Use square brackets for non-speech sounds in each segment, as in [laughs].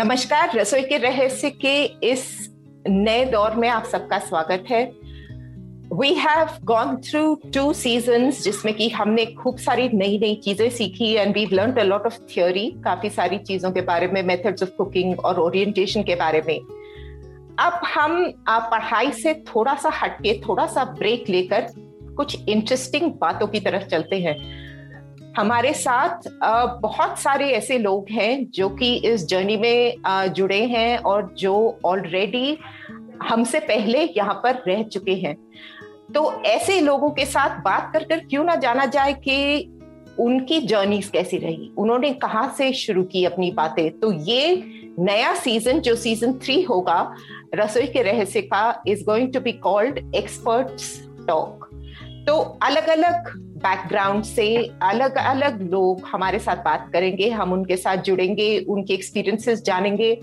नमस्कार, रसोई के रहस्य के इस नए दौर में आप सबका स्वागत है। We have gone through two seasons जिसमें कि हमने खूब सारी नई नई चीज़ें सीखी and we learn a lot of theory काफ़ी सारी चीज़ों के बारे में मेथड्स ऑफ़ कुकिंग और ओरिएंटेशन के बारे में। अब हम पढ़ाई से थोड़ा सा हटके, थोड़ा सा ब्रेक लेकर कुछ इंटरेस्टिंग बातों की तरफ़ चलते हैं। हमारे साथ बहुत सारे ऐसे लोग हैं जो कि इस जर्नी में जुड़े हैं और जो ऑलरेडी हमसे पहले यहाँ पर रह चुके हैं। तो ऐसे लोगों के साथ बात कर कर क्यों ना जाना जाए कि उनकी जर्नीज कैसी रही? उन्होंने कहाँ से शुरू की अपनी बातें? तो ये नया सीज़न जो सीज़न थ्री होगा, रसोई के रहस्य का is going to be called experts talk तो अलग अलग बैकग्राउंड से अलग अलग लोग हमारे साथ बात करेंगे, हम उनके साथ जुड़ेंगे, उनके एक्सपीरियंसेस जानेंगे।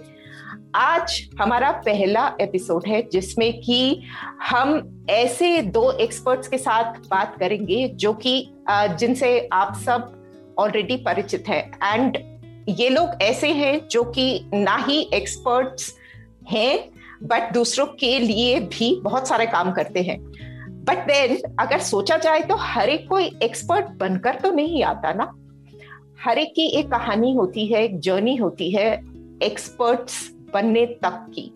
आज हमारा पहला एपिसोड है जिसमें कि हम ऐसे दो एक्सपर्ट्स के साथ बात करेंगे जो कि जिनसे आप सब ऑलरेडी परिचित हैं। एंड ये लोग ऐसे हैं जो कि ना ही एक्सपर्ट्स हैं बट दूसरों के लिए भी बहुत सारे काम करते हैं। बट देन अगर सोचा जाए तो हर एक कोई एक्सपर्ट बनकर तो नहीं आता ना। हर एक की एक कहानी होती है एक जर्नी होती है एक्सपर्ट्स बनने तक की।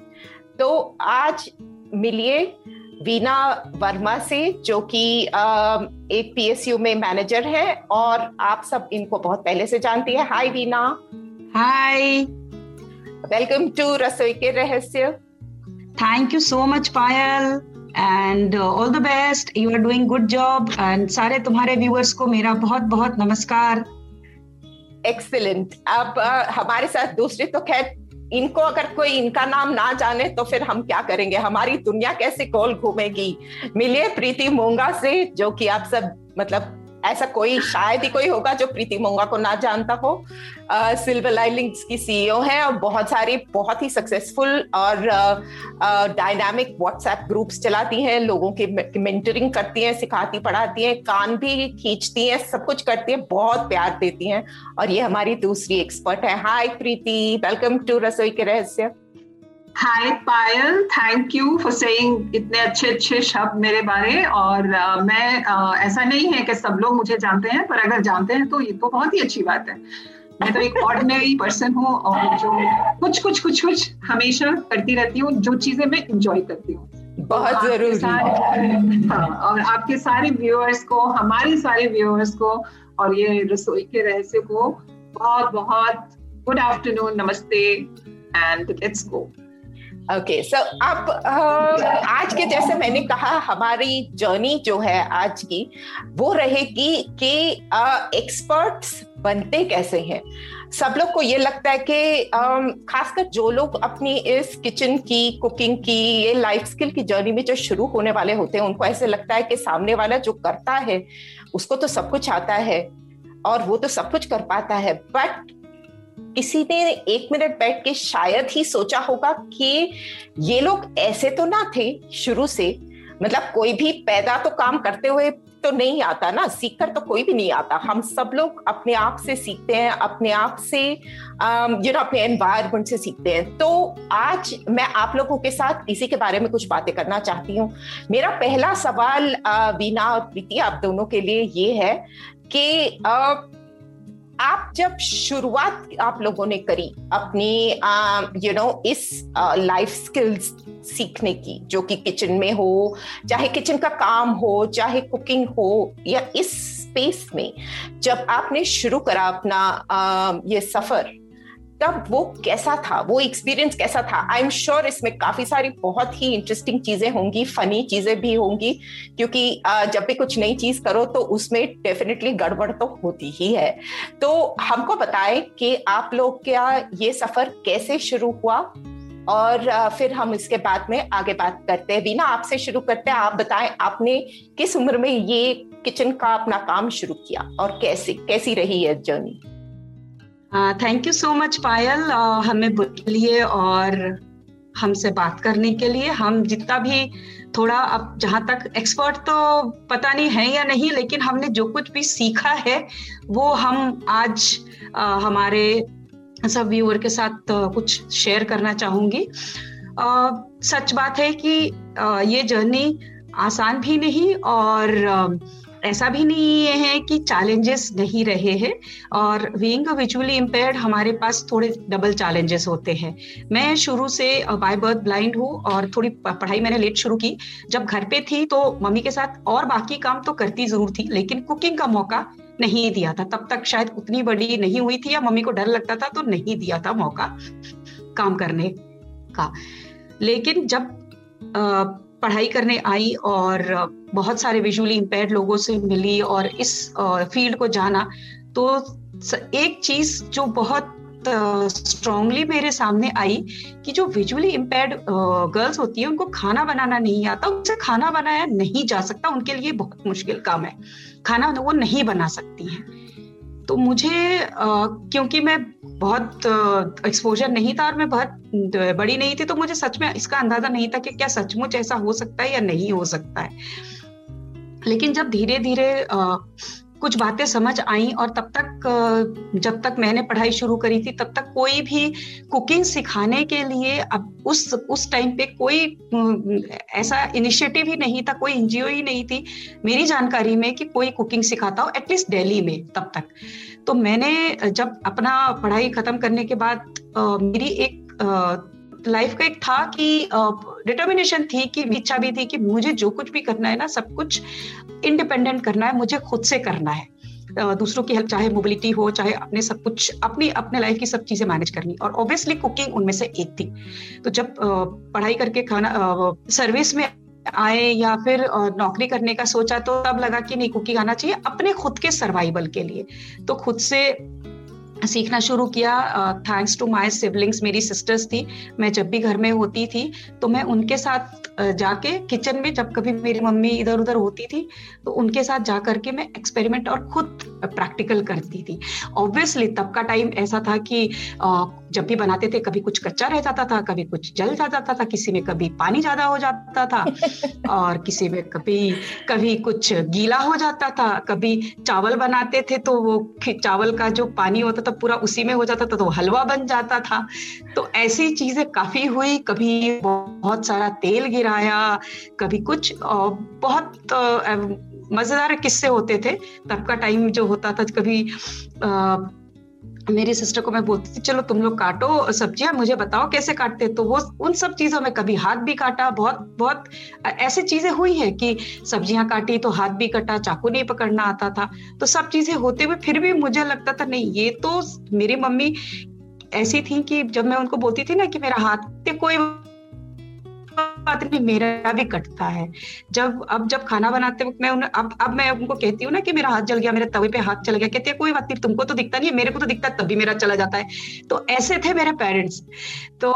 तो आज मिलिए वीना वर्मा से जो कि एक पीएसयू में मैनेजर है और आप सब इनको बहुत पहले से जानती है। Hi Veena. Hi, welcome to रसोई के रहस्य। Thank you so much Payal, and all the best you are doing good job and सारे तुम्हारे व्यूअर्स को मेरा बहुत बहुत नमस्कार. एक्सीलेंट अब अ, हमारे साथ दूसरे तो खैर इनको अगर कोई इनका नाम ना जाने तो फिर हम क्या करेंगे? हमारी दुनिया कैसे गोल घूमेगी? मिलिए प्रीति मोंगा से जो कि आप सब मतलब ऐसा कोई, शायद ही कोई होगा जो प्रीति मोंगा को ना जानता हो। सिल्वर लाइनिंग्स की सीईओ है और बहुत सारी, बहुत ही सक्सेसफुल और डायनामिक व्हाट्सएप ग्रुप्स चलाती हैं, लोगों की मेंटरिंग करती हैं, सिखाती, पढ़ाती हैं, कान भी खींचती हैं, सब कुछ करती हैं, बहुत प्यार देती हैं। और ये हमारी दूसरी एक्सपर्ट है। हाय प्रीति वेलकम टू रसोई के रहस्य। Hi Payal thank you for saying इतने अच्छे अच्छे शब्द मेरे बारे और अ, मैं अ, ऐसा नहीं है कि सब लोग मुझे जानते हैं पर अगर जानते हैं तो ये तो बहुत ही अच्छी बात है। मैं तो एक ऑर्डिनरी पर्सन हूँ और जो कुछ कुछ कुछ कुछ हमेशा करती रहती हूँ जो चीज़ें मैं इंजॉय करती हूँ। बहुत ज़रूरी। हाँ, और आपके सारे व्यूअर्स को हमारे सारे व्यूअर्स को और ये रसोई के रहस्य को बहुत बहुत गुड आफ्टरनून नमस्ते and let's go okay so अब आज के जैसे मैंने कहा, हमारी जर्नी जो है आज की, वो रहेगी कि एक्सपर्ट्स बनते कैसे हैं। सब लोग को ये लगता है कि खासकर जो लोग अपनी इस किचन की कुकिंग की, ये लाइफ स्किल की जर्नी में जो शुरू होने वाले होते हैं, उनको ऐसे लगता है कि सामने वाला जो करता है, उसको तो सब कुछ आता है, और वो तो सब कुछ कर पाता है। बट किसी ने एक मिनट बैठ के शायद ही सोचा होगा कि ये लोग ऐसे तो ना थे शुरू से। मतलब कोई भी पैदा तो काम करते हुए तो नहीं आता ना, सीखकर तो कोई भी नहीं आता। हम सब लोग अपने आप से सीखते हैं, अपने आप से यू नो अपने एनवायरमेंट से सीखते हैं। तो आज मैं आप लोगों के साथ इसी के बारे में कुछ बातें करना चाहती हूँ। मेरा पहला सवाल वीना और प्रीति, आप दोनों के लिए ये है कि आप जब शुरुआत आप लोगों ने करी अपनी यू नो इस लाइफ स्किल्स सीखने की, जो कि किचन में हो, चाहे किचन का काम हो, चाहे कुकिंग हो, या इस स्पेस में जब आपने शुरू करा अपना ये सफ़र तब वो कैसा था? वो एक्सपीरियंस कैसा था? आई एम श्योर इसमें काफ़ी सारी बहुत ही इंटरेस्टिंग चीज़ें होंगी फनी चीज़ें भी होंगी, क्योंकि जब भी कुछ नई चीज़ करो तो उसमें डेफिनेटली गड़बड़ तो होती ही है। तो हमको बताएँ कि आप लोग क्या ये सफ़र कैसे शुरू हुआ? और फिर हम इसके बाद में आगे बात करते हैं। बीना आपसे शुरू करते हैं। आप बताएँ, आपने किस उम्र में ये किचन का अपना काम शुरू किया? और कैसे, कैसी रही है journey thank you so much Payal. हमें बुलाइए और हमसे बात करने के लिए. हम जितना भी थोड़ा अब जहाँ तक एक्सपर्ट तो पता नहीं है या नहीं लेकिन हमने जो कुछ भी सीखा है वो हम आज आ, हमारे सब व्यूअर के साथ कुछ शेयर करना चाहूँगी. आ, सच बात है कि आ, ये जर्नी आसान भी नहीं और ऐसा भी नहीं ये है कि चैलेंजेस नहीं रहे हैं। और बीइंग विजुअली इम्पेयर्ड हमारे पास थोड़े डबल चैलेंजेस होते हैं। मैं शुरू से बाय बर्थ ब्लाइंड हूँ और थोड़ी पढ़ाई मैंने लेट शुरू की। जब घर पे थी तो मम्मी के साथ और बाकी काम तो करती ज़रूर थी, लेकिन कुकिंग का मौका नहीं दिया था। तब तक शायद उतनी बड़ी नहीं हुई थी या मम्मी को डर लगता था तो नहीं दिया था मौका काम करने का। लेकिन जब पढ़ाई करने आई और बहुत सारे विजुअली इम्पेयर्ड लोगों से मिली और इस फ़ील्ड को जाना तो एक चीज़ जो बहुत स्ट्रांगली मेरे सामने आई कि जो विजुअली इम्पेयर्ड गर्ल्स होती है, उनको खाना बनाना नहीं आता, उनसे खाना बनाया नहीं जा सकता, उनके लिए बहुत मुश्किल काम है। खाना वो नहीं बना सकती हैं। तो मुझे क्योंकि मैं बहुत एक्सपोजर नहीं था और मैं बहुत बड़ी नहीं थी तो मुझे सच में इसका अंदाज़ा नहीं था कि क्या सचमुच ऐसा हो सकता है या नहीं हो सकता है। लेकिन जब धीरे धीरे कुछ बातें समझ आई और तब तक जब तक मैंने पढ़ाई शुरू करी थी, तब तक कोई भी कुकिंग सिखाने के लिए अब उस उस टाइम पे कोई ऐसा इनिशिएटिव ही नहीं था, कोई एनजीओ ही नहीं थी मेरी जानकारी में कि कोई कुकिंग सिखाता हो एटलीस्ट दिल्ली में तब तक। तो मैंने जब अपना पढ़ाई खत्म करने के बाद मेरी एक लाइफ का एक था कि डिटर्मिनेशन थी कि, इच्छा भी थी कि मुझे जो कुछ भी करना है ना, सब कुछ इंडिपेंडेंट करना है, मुझे खुद से करना है। दूसरों की हेल्प चाहे मोबिलिटी हो, चाहे अपने सब कुछ, अपनी, अपने लाइफ की सब चीज़ें मैनेज करनी। और ऑब्वियसली कुकिंग उनमें से एक थी। तो जब पढ़ाई करके खाना सर्विस में आए या फिर नौकरी करने का सोचा तो तब लगा कि नहीं कुकिंग आना चाहिए अपने खुद के सर्वाइवल के लिए। तो खुद से सीखना शुरू किया। थैंक्स टू माय सिबलिंग्स मेरी सिस्टर्स थी। मैं जब भी घर में होती थी तो मैं उनके साथ जाके किचन में जब कभी मेरी मम्मी इधर उधर होती थी तो उनके साथ जा करके मैं एक्सपेरिमेंट और खुद प्रैक्टिकल करती थी। ऑब्वियसली तब का टाइम ऐसा था कि जब भी बनाते थे कभी कुछ कच्चा रह जाता था कभी कुछ जल जाता था किसी में कभी पानी ज़्यादा हो जाता था [laughs] और किसी में कभी कभी कुछ गीला हो जाता था कभी चावल बनाते थे तो वो चावल का जो पानी होता था पूरा उसी में हो जाता था तो हलवा बन जाता था। तो ऐसी चीज़ें काफ़ी हुई, कभी बहुत सारा तेल गिराया, कभी कुछ बहुत मज़ेदार किस्से होते थे। तब का टाइम जो होता था, कभी मेरी सिस्टर को मैं बोलती थी, चलो तुम लोग काटो सब्ज़ियाँ, मुझे बताओ कैसे काटते तो वो उन सब चीज़ों में कभी हाथ भी काटा, बहुत बहुत ऐसी चीज़ें हुई है कि सब्ज़ियाँ काटी तो हाथ भी कटा, चाकू नहीं पकड़ना आता था। तो सब चीज़ें होते हुए फिर भी मुझे लगता था, नहीं, ये तो मेरी मम्मी ऐसी थी कि जब मैं उनको बोलती थी ना कि मेरा हाथ, कोई बात नहीं मेरा भी कटता है। जब, अब जब खाना बनाते वक्त मैं उन्हें अब अब मैं उनको कहती हूँ ना कि मेरा हाथ जल गया, मेरे तवे पे हाथ चल गया, कहते हैं, कोई बात नहीं, तुमको तो दिखता नहीं है, मेरे को तो दिखता है तभी मेरा चला जाता है। तो ऐसे थे मेरे पेरेंट्स तो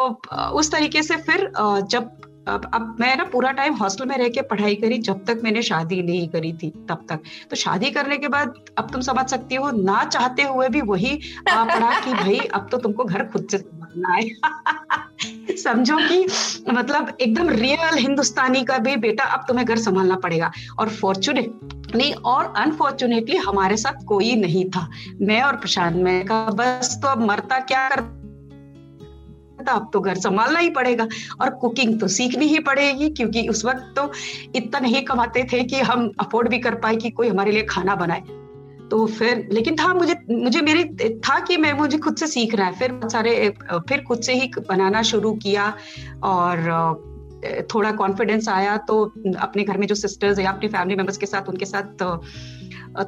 उस तरीके से फिर जब, अब अब मैं ना पूरा टाइम हॉस्टल में रह के पढ़ाई करी, जब तक मैंने शादी नहीं करी थी, तब तक। तो शादी करने के बाद, अब तुम समझ सकती हो, ना चाहते हुए भी वही पड़ा कि भाई, अब तो तुमको घर खुद से संभालना है। [laughs] समझो कि मतलब एकदम रियल हिंदुस्तानी का भी बेटा अब तुम्हें घर संभालना पड़ेगा। और फॉर्चुनेटली और अनफॉर्चुनेटली हमारे साथ कोई नहीं था। मैं और प्रशांत, मैं का बस तो अब मरता क्या कर था अब तो घर संभालना ही पड़ेगा। और कुकिंग तो सीखनी ही पड़ेगी, क्योंकि उस वक्त तो इतना नहीं कमाते थे कि हम अफोर्ड भी कर पाए कि कोई हमारे लिए खाना बनाए। तो फिर, लेकिन था मुझे मुझे मेरे, था कि मैं मुझे खुद से सीख रहा है। फिर सारे फिर खुद से ही बनाना शुरू किया और थोड़ा कॉन्फिडेंस आया तो अपने घर में जो सिस्टर्स या अपने फैमिली मेंबर्स के साथ, उनके साथ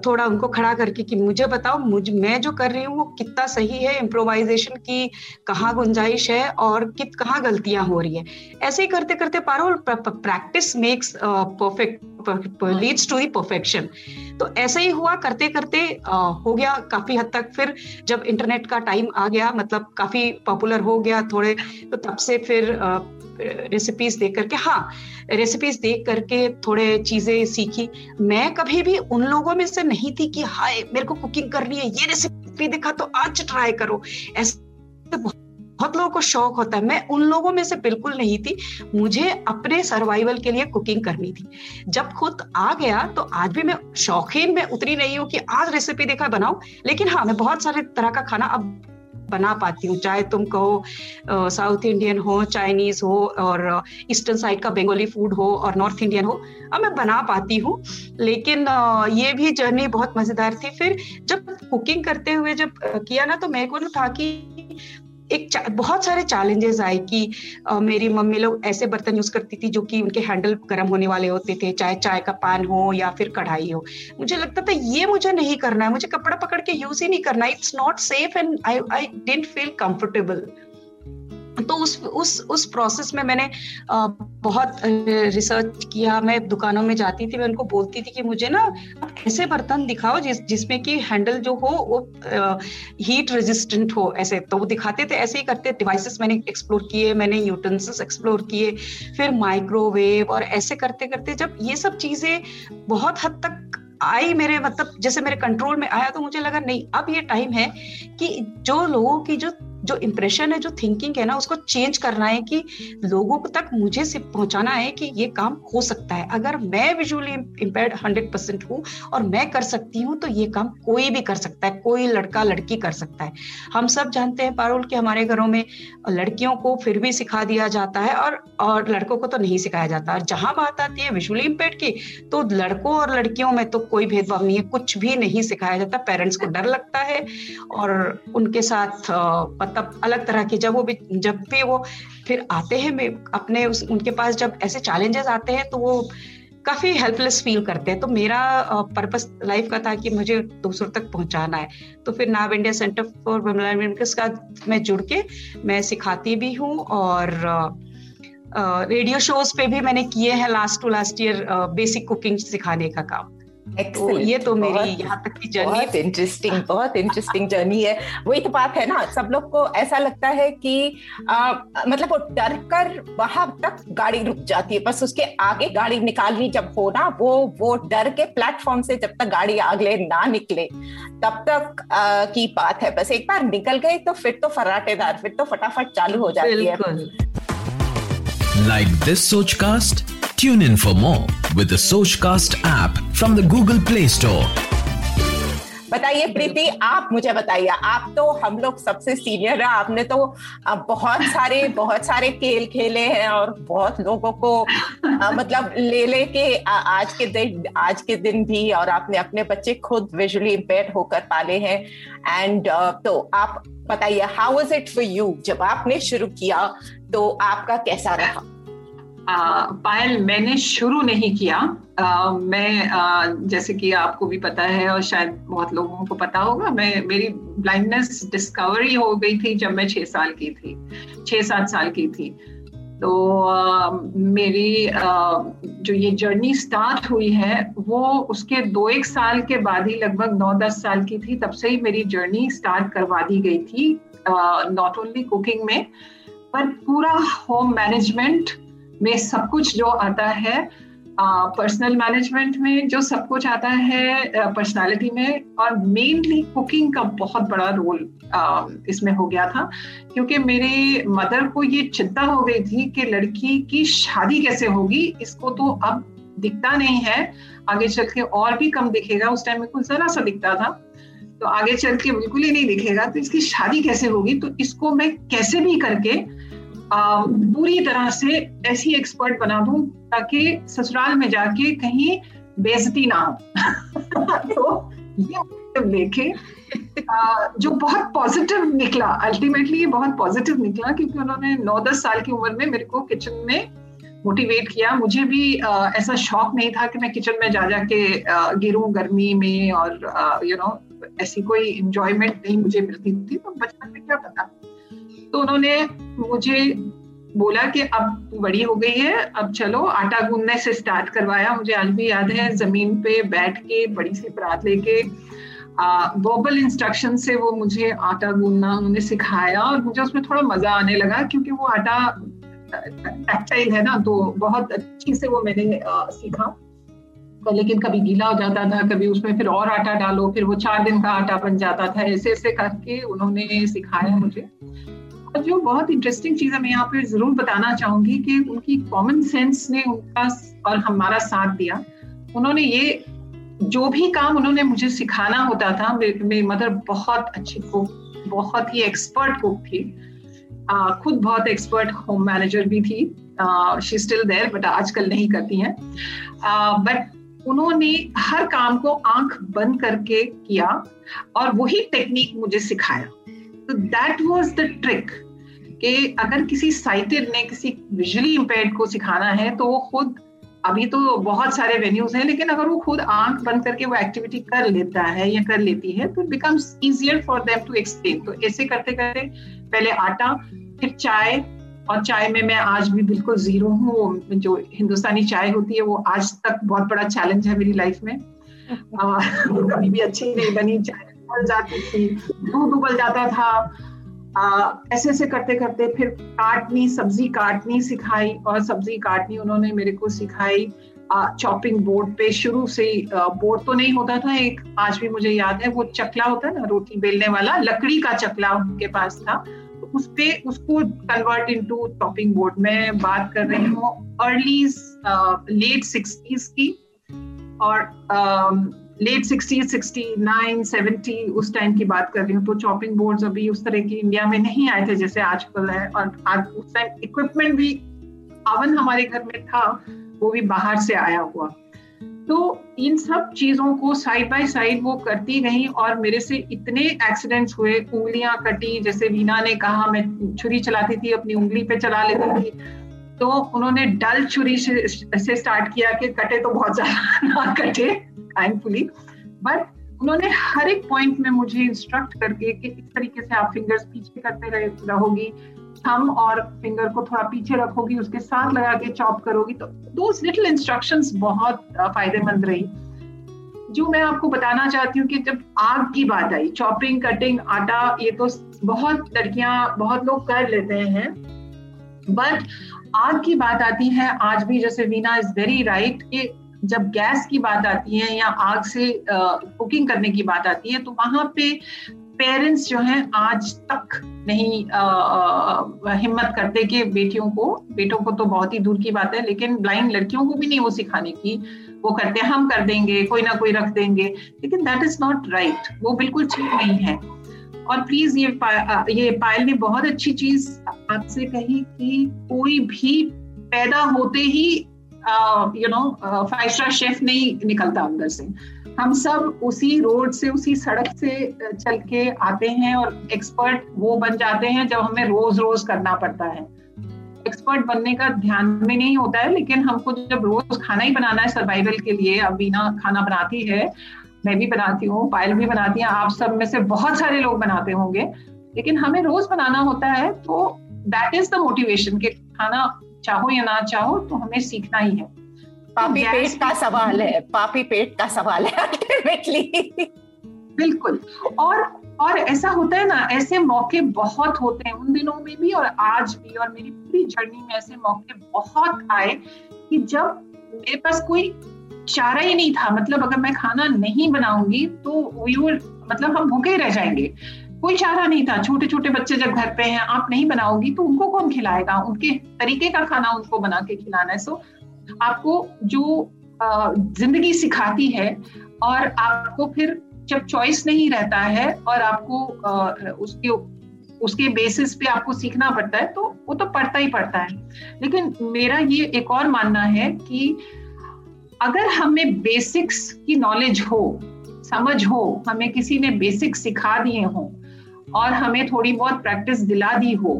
थोड़ा उनको खड़ा करके कि मुझे बताओ, मुझ, मैं जो कर रही हूँ, वो कितना सही है? इम्प्रोवाइजेशन की कहाँ गुंजाइश है और कित, कहाँ गलतियाँ हो रही है? ऐसे ही करते करते पारो practice makes perfect leads to the perfection तो ऐसे ही हुआ करते करते हो गया काफ़ी हद तक। फिर जब इंटरनेट का टाइम आ गया मतलब काफ़ी पॉपुलर हो गया थोड़े तो तब से फिर रेसिपीज़ देख करके हाँ रेसिपीज़ देख करके थोड़े चीज़ें सीखी। मैं कभी भी उन लोगों में से नहीं थी कि, हाय, मेरे को कुकिंग करनी है, ये रेसिपी देखा तो आज ट्राई करो। ऐसे बहुत लोगों को शौक होता है। मैं उन लोगों में से बिल्कुल नहीं थी। मुझे अपने सर्वाइवल के लिए कुकिंग करनी थी। जब खुद आ गया तो आज भी मैं शौकीन, में उतरी नहीं हूँ कि आज रेसिपी देखा बनाऊ। लेकिन हाँ मैं बहुत सारे तरह का खाना अब बना पाती हूँ। चाहे तुम कहो साउथ इंडियन हो, चाइनीज़ हो, और ईस्टर्न साइड का बंगाली फ़ूड हो, और नॉर्थ इंडियन हो, अब मैं बना पाती हूँ। लेकिन ये भी जर्नी बहुत मज़ेदार थी। फिर जब कुकिंग करते हुए जब किया ना तो मेरे को ना था कि एक बहुत सारे चैलेंजेस आए कि आ, मेरी मम्मी लोग ऐसे बर्तन यूज़ करती थी जो कि उनके हैंडल गर्म होने वाले होते थे चाहे चाय का पान हो या फिर कढ़ाई हो। मुझे लगता था ये मुझे नहीं करना है मुझे कपड़ा पकड़ के यूज़ ही नहीं करना it's not safe and I I don't feel comfortable तो उस उस उस प्रोसेस में मैंने बहुत रिसर्च किया। मैं दुकानों में जाती थी, मैं उनको बोलती थी कि मुझे ना ऐसे बर्तन दिखाओ जिस, जिसमें कि हैंडल जो हो, वो हीट रेजिस्टेंट हो ऐसे। तो वो दिखाते थे, ऐसे ही करते डिवाइसेस मैंने एक्सप्लोर किए, मैंने यूटेंसिल्स एक्सप्लोर किए, फिर माइक्रोवेव और ऐसे करते करते जब ये सब चीज़ें बहुत हद तक आई मेरे मतलब जैसे मेरे कंट्रोल में आया तो मुझे लगा, नहीं, अब ये टाइम है कि जो लोगों की जो जो इम्प्रेशन है, जो थिंकिंग है ना, उसको चेंज करना है कि लोगों तक मुझे से पहुंचाना है कि ये काम हो सकता है। अगर मैं विजुअली इम्पेयर्ड हंड्रेड परसेंट हूँ और मैं कर सकती हूँ तो ये काम कोई भी कर सकता है, कोई लड़का लड़की कर सकता है। हम सब जानते हैं पारुल कि हमारे घरों में लड़कियों को फिर भी सिखा दिया जाता है और और लड़कों को तो नहीं सिखाया जाता। और जहाँ बात आती है विजुअली इम्पेयर की तो लड़कों और लड़कियों में तो कोई भेदभाव नहीं है, कुछ भी नहीं सिखाया जाता। पेरेंट्स को डर लगता है और उनके साथ मतलब अलग तरह की जब वो भी, जब भी वो फिर आते हैं अपने उस, उनके पास जब ऐसे चैलेंजेस आते हैं तो वो काफ़ी हेल्पलेस फील करते हैं। तो मेरा पर्पस लाइफ का था कि मुझे दूसरों तक पहुंचाना है। तो फिर नाव इंडिया सेंटर फॉर का मैं जुड़ के मैं सिखाती भी हूँ और रेडियो शोज़ पे भी मैंने किए हैं last two last year basic cooking सिखाने का काम। तो ये तो मेरी यहाँ तक की जर्नी बहुत इंटरेस्टिंग बहुत इंटरेस्टिंग जर्नी है। वही तो बात है ना सब लोग को ऐसा लगता है कि आ, मतलब वो डर कर वहाँ तक गाड़ी रुक जाती है। बस उसके आगे गाड़ी निकालनी जब हो ना वो वो डर के प्लेटफॉर्म से जब तक गाड़ी आगले ना निकले तब तक आ, की बात है। बस एक बार निकल गए तो फिर तो फराटेदार फिर तो फटाफट चालू हो जाती है। Like this Sochcast Tune in for more with the Sochcast app from the Google Play Store. बताइए प्रीति, आप मुझे बताइए, आप तो हम लोग सबसे सीनियर है, आपने तो बहुत सारे बहुत सारे खेल खेले हैं और बहुत लोगों को मतलब ले ले के आज के दिन, आज के दिन भी और आपने अपने बच्चे खुद विजुअली इम्पेयर होकर पाले हैं। एंड तो आप बताइए how is it for you जब आपने शुरू किया तो आपका कैसा रहा? पायल मैंने शुरू नहीं किया। आ, मैं आ, जैसे कि आपको भी पता है और शायद बहुत लोगों को पता होगा मैं मेरी ब्लाइंडनेस डिस्कवरी हो गई थी जब मैं छह साल की थी छह सात साल की थी। तो आ, मेरी आ, जो ये जर्नी स्टार्ट हुई है वो उसके दो एक साल के बाद ही लगभग नौ दस साल की थी तब से ही मेरी जर्नी स्टार्ट करवा दी गई थी नॉट ओनली कुकिंग में पर पूरा होम मैनेजमेंट में सब कुछ जो आता है पर्सनल uh, मैनेजमेंट में जो सब कुछ आता है पर्सनालिटी uh, में और मेनली कुकिंग का बहुत बड़ा रोल uh, इसमें हो गया था। क्योंकि मेरे मदर को ये चिंता हो गई थी कि लड़की की शादी कैसे होगी इसको तो अब दिखता नहीं है। आगे चल के और भी कम दिखेगा उस टाइम में कुछ जरा सा दिखता था। तो आगे चल के बिल्कुल ही नहीं दिखेगा तो इसकी शादी कैसे होगी? तो इसको मैं कैसे भी करके पूरी तरह से ऐसी एक्सपर्ट बना दूँ ताकि ससुराल में जाके कहीं बेजती ना हो। [laughs] तो ये लेके जो बहुत पॉजिटिव निकला अल्टीमेटली ये बहुत पॉजिटिव निकला क्योंकि उन्होंने नौ दस साल की उम्र में मेरे को किचन में मोटिवेट किया। मुझे भी uh, ऐसा शौक नहीं था कि मैं किचन में जा जा के uh, गिरूं गर्मी में और यू नो ऐसी कोई इंजॉयमेंट नहीं मुझे मिलती थी। तो बचपन में क्या पता? तो उन्होंने मुझे बोला कि अब बड़ी हो गई है अब चलो आटा गूंदने से स्टार्ट करवाया। मुझे आज भी याद है ज़मीन पे बैठ के बड़ी सी परात लेके वर्बल इंस्ट्रक्शन से वो मुझे आटा गूंदना उन्होंने सिखाया और मुझे उसमें थोड़ा मज़ा आने लगा क्योंकि वो आटा टैक्टाइल है ना तो बहुत अच्छी से वो मैंने आ, सीखा। लेकिन कभी गीला हो जाता था कभी उसमें फिर और आटा डालो फिर वो चार दिन का आटा बन जाता था। ऐसे ऐसे करके उन्होंने सिखाया मुझे। और जो बहुत इंटरेस्टिंग चीज़ है मैं यहाँ पे ज़रूर बताना चाहूँगी कि उनकी कॉमन सेंस ने उनका और हमारा साथ दिया। उन्होंने ये जो भी काम उन्होंने मुझे सिखाना होता था मेरी मदर बहुत अच्छी कुक बहुत ही एक्सपर्ट कुक थी। आ, खुद बहुत एक्सपर्ट होम मैनेजर भी थी। शी स्टिल देयर बट आजकल नहीं करती हैं। बट उन्होंने हर काम को आँख बंद करके किया और वही टेक्निक मुझे सिखाया। तो दैट वाज द ट्रिक कि अगर किसी साइटेड ने किसी विजुअली इम्पेयर्ड को सिखाना है तो वो खुद अभी तो बहुत सारे वेन्यूज हैं लेकिन अगर वो खुद आँख बंद करके वो एक्टिविटी कर लेता है या कर लेती है तो becomes easier for them to explain तो ऐसे करते करते पहले आटा फिर चाय और चाय में मैं आज भी बिल्कुल ज़ीरो हूँ जो हिंदुस्तानी चाय होती है वो आज तक बहुत बड़ा चैलेंज है मेरी लाइफ में। [laughs] कभी भी अच्छी नहीं बनी चाय। उबल जाती थी, दूध उबल जाता था। ऐसे ऐसे करते करते फिर काटनी, सब्ज़ी काटनी सिखाई और सब्ज़ी काटनी उन्होंने मेरे को सिखाई। चॉपिंग बोर्ड पे शुरू से बोर्ड तो नहीं होता था, एक आज भी मुझे याद है, वो चकला होता है ना, रोटी बेलने वाला, लकड़ी का चकला उनके पास था। तो उस पे उसको कन्वर्ट इनटू चॉपिंग बोर्ड में बात कर रही हूँ अर्ली लेट सिक्सटीज की और late sixty sixty nine seventy उस टाइम की बात कर रही हूँ तो चॉपिंग बोर्ड्स अभी उस तरह की इंडिया में नहीं आए थे जैसे आजकल है, और आज उस टाइम इक्विपमेंट भी अवन हमारे घर में था, वो भी बाहर से आया हुआ। तो इन सब चीज़ों को साइड बाय साइड वो करती गई और मेरे से इतने एक्सीडेंट्स हुए, उंगलियाँ कटी, जैसे वीना ने कहा, मैं छुरी चलाती थी, अपनी उंगली पे चला लेती थी तो उन्होंने डल छुरी से स्टार्ट किया कि कटे तो बहुत ज़्यादा [laughs] ना कटे थैंकफुली बट उन्होंने हर एक पॉइंट में मुझे इंस्ट्रक्ट करके कि इस तरीके से आप फिंगर्स पीछे करते रहे, रहोगी। थम और फिंगर को थोड़ा पीछे रखोगी, उसके साथ लगा के चॉप करोगी। तो दो लिटिल इंस्ट्रक्शंस बहुत फ़ायदेमंद रही। जो मैं आपको बताना चाहती हूँ कि जब आग की बात आई चॉपिंग कटिंग आटा, ये तो बहुत लड़कियाँ, बहुत लोग कर लेते हैं। बट आग की बात आती है आज भी जैसे वीना इज़ वेरी राइट कि जब गैस की बात आती है या आग से कुकिंग करने की बात आती है तो वहाँ पे पेरेंट्स जो हैं आज तक नहीं आ, आ, हिम्मत करते कि बेटियों को बेटों को तो बहुत ही दूर की बात है लेकिन ब्लाइंड लड़कियों को भी नहीं वो सिखाने की। वो करते हैं हम कर देंगे कोई ना कोई रख देंगे। लेकिन दैट इज़ नॉट राइट वो बिल्कुल ठीक नहीं है। और प्लीज़ ये पा, ये पायल ने बहुत अच्छी चीज़ आपसे कही कि कोई भी पैदा होते ही you know five star chef नहीं निकलता अंदर से। हम सब उसी रोड से उसी सड़क से चल के आते हैं और एक्सपर्ट वो बन जाते हैं जब हमें रोज रोज करना पड़ता है। एक्सपर्ट बनने का ध्यान में नहीं होता है लेकिन हमको जब रोज खाना ही बनाना है सर्वाइवल के लिए अब बिना खाना बनाती है मैं भी बनाती हूँ पायल भी बनाती है आप सब में से बहुत सारे लोग बनाते होंगे। लेकिन हमें रोज बनाना होता है तो दैट इज़ द मोटिवेशन कि खाना चाहो या ना चाहो तो हमें सीखना ही है। पापी तो पेट का सवाल है पापी पेट का सवाल है अल्टीमेटली बिल्कुल। और और ऐसा होता है ना ऐसे मौके बहुत होते हैं उन दिनों में भी और आज भी और मेरी पूरी जर्नी में ऐसे मौके बहुत आए कि जब मेरे पास कोई चारा ही नहीं था। मतलब अगर मैं खाना नहीं बनाऊँगी तो यू मतलब हम भूखे ही रह जाएँगे। कोई चारा नहीं था। छोटे छोटे बच्चे जब घर पे हैं, आप नहीं बनाओगी तो उनको कौन खिलाएगा? उनके तरीके का खाना उनको बना के खिलाना है। सो आपको जो ज़िंदगी सिखाती है और आपको फिर जब चॉइस नहीं रहता है और आपको उसके उसके बेसिस पे आपको सीखना पड़ता है तो वो तो पढ़ता ही पड़ता है। लेकिन मेरा ये एक और मानना है कि अगर हमें बेसिक्स की नॉलेज हो, समझ हो, हमें किसी ने बेसिक्स सिखा दिए हो, और हमें थोड़ी बहुत प्रैक्टिस दिला दी हो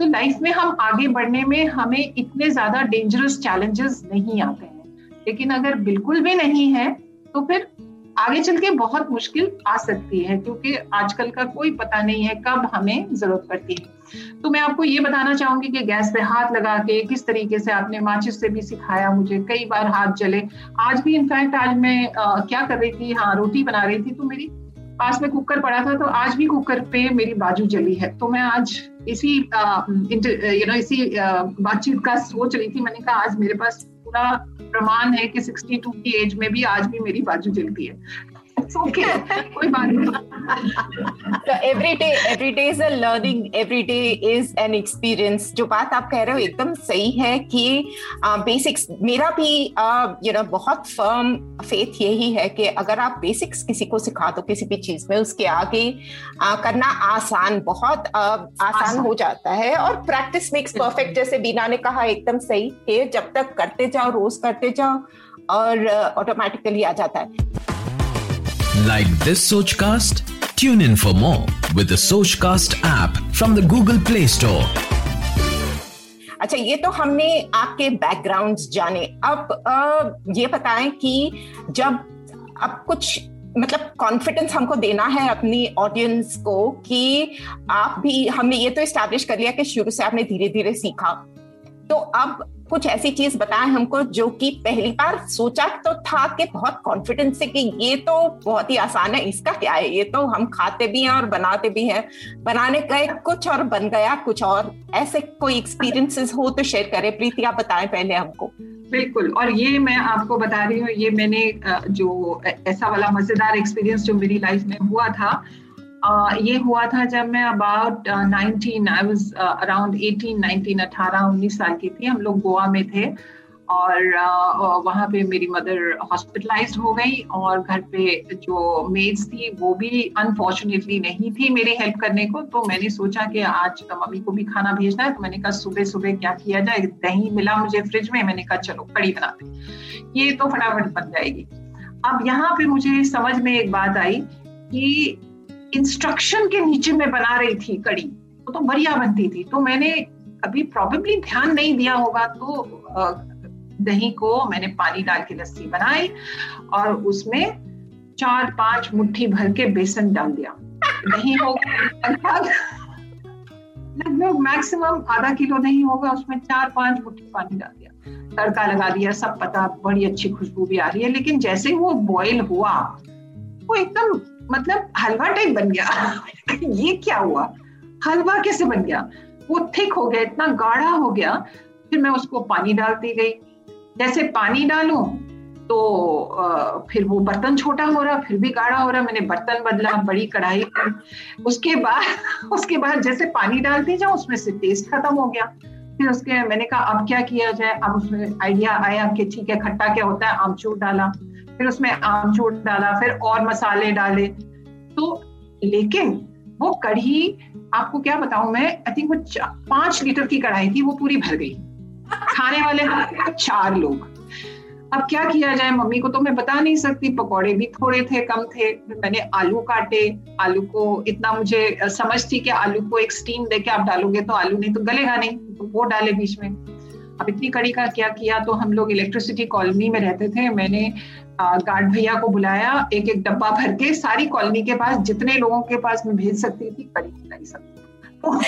तो लाइफ में हम आगे बढ़ने में हमें इतने ज़्यादा डेंजरस चैलेंजेस नहीं आते हैं। लेकिन अगर बिल्कुल भी नहीं है तो फिर आगे चल के बहुत मुश्किल आ सकती है क्योंकि आजकल का कोई पता नहीं है कब हमें ज़रूरत पड़ती है। तो मैं आपको ये बताना चाहूँगी कि गैस पे हाथ लगा के किस तरीके से आपने माचिस से भी सिखाया मुझे कई बार हाथ जले। आज भी इनफैक्ट आज मैं आ, क्या कर रही थी? हाँ रोटी बना रही थी तो मेरी पास में कुकर पड़ा था तो आज भी कुकर पे मेरी बाजू जली है। तो मैं आज इसी यू नो इसी बातचीत का सोच रही थी। मैंने कहा आज मेरे पास पूरा प्रमाण है कि 62 की एज में भी आज भी मेरी बाजू जलती है। कोई बात नहीं जो बात आप कह रहे हो एकदम सही है कि बेसिक्स uh, मेरा भी यू नो बहुत फर्म फेथ यही है कि अगर आप बेसिक्स किसी को सिखा दो किसी भी चीज़ में उसके आगे uh, करना आसान बहुत uh, आसान, हो जाता है और प्रैक्टिस मेक्स परफेक्ट जैसे बीना ने कहा एकदम सही है जब तक करते जाओ रोज करते जाओ और ऑटोमेटिकली आ जाता है। Like this Sochcast? Tune in for more with the Sochcast app from the Google Play Store. अच्छा ये तो हमने आपके बैकग्राउंड्स जाने अब ये बताएँ कि जब अब कुछ मतलब कॉन्फिडेंस हमको देना है अपनी ऑडियंस को कि आप भी, हमने ये तो इस्टेब्लिश कर लिया कि शुरू से आपने धीरे धीरे सीखा तो अब कुछ ऐसी चीज़ बताएँ हमको जो कि पहली बार सोचा तो था कि बहुत कॉन्फिडेंस से कि ये तो बहुत ही आसान है, इसका क्या है? ये तो हम खाते भी हैं और बनाते भी हैं। बनाने गए कुछ और बन गया, कुछ और। ऐसे कोई एक्सपीरियंसेस हो तो शेयर करें। प्रीति, आप बताएँ पहले हमको। बिल्कुल। और ये मैं आपको बता रही हूँ, ये मैंने जो ऐसा वाला मज़ेदार एक्सपीरियंस जो मेरी लाइफ में हुआ था ये हुआ था जब मैं about nineteen I was around eighteen nineteen अठारह, उन्नीस साल की थी। हम लोग गोवा में थे और वहाँ पे मेरी मदर हॉस्पिटलाइज हो गई और घर पे जो मेड्स थी वो भी अनफॉर्चुनेटली नहीं थी मेरी हेल्प करने को। तो मैंने सोचा कि आज मम्मी को भी खाना भेजना है। तो मैंने कहा सुबह सुबह क्या किया जाए? दही मिला मुझे फ्रिज में। मैंने कहा, चलो कड़ी बनाते ये तो फटाफट बन जाएगी। अब यहाँ पे मुझे समझ में एक बात आई कि इंस्ट्रक्शन के नीचे में बना रही थी कड़ी, वो तो बढ़िया बनती थी। तो मैंने अभी प्रॉबेबली ध्यान नहीं दिया होगा तो दही को मैंने पानी डाल के लस्सी बनाई और उसमें चार पाँच मुट्ठी भर के बेसन डाल दिया। दही हो लगभग लगभग मैक्सिमम आधा किलो नहीं होगा, उसमें चार पाँच मुट्ठी पानी डाल दिया। तड़का लगा दिया, सब पता, बड़ी अच्छी खुशबू भी आ रही है, लेकिन जैसे वो बॉईल हुआ, वो एकदम मतलब हलवा टाइप बन गया। [laughs] ये क्या हुआ? हलवा कैसे बन गया? वो थिक हो गया, इतना गाढ़ा हो गया, फिर मैं उसको पानी डालती गई। जैसे पानी डालू तो फिर वो बर्तन छोटा हो रहा, फिर भी गाढ़ा हो रहा, मैंने बर्तन बदला, बड़ी कढ़ाई उसके बाद [laughs] उसके बाद जैसे पानी डालती जाओ उसमें से टेस्ट खत्म हो गया। फिर उसके मैंने कहा, अब क्या किया जाए? अब उसमें आइडिया आया कि ठीक है, खट्टा क्या होता है? आमचूर डाला। फिर उसमें आमचूर डाला, फिर और मसाले डाले। तो लेकिन वो कढ़ी, आपको क्या बताऊँ मैं आई थिंक वो पाँच लीटर की कढ़ाई थी, वो पूरी भर गई। खाने वाले चार लोग। अब क्या किया जाए? मम्मी को तो मैं बता नहीं सकती। पकौड़े भी थोड़े थे, कम थे। मैंने आलू काटे। आलू को इतना मुझे समझ थी कि आलू को एक स्टीम देके आप डालोगे तो आलू नहीं तो गलेगा नहीं तो वो डाले बीच में। अब इतनी कड़ी का क्या किया? तो हम लोग इलेक्ट्रिसिटी कॉलोनी में रहते थे। मैंने गार्ड भैया को बुलाया। एक एक डब्बा भर के सारी कॉलोनी के पास, जितने लोगों के पास मैं भेज सकती थी कड़ी खिलाई सकती। तो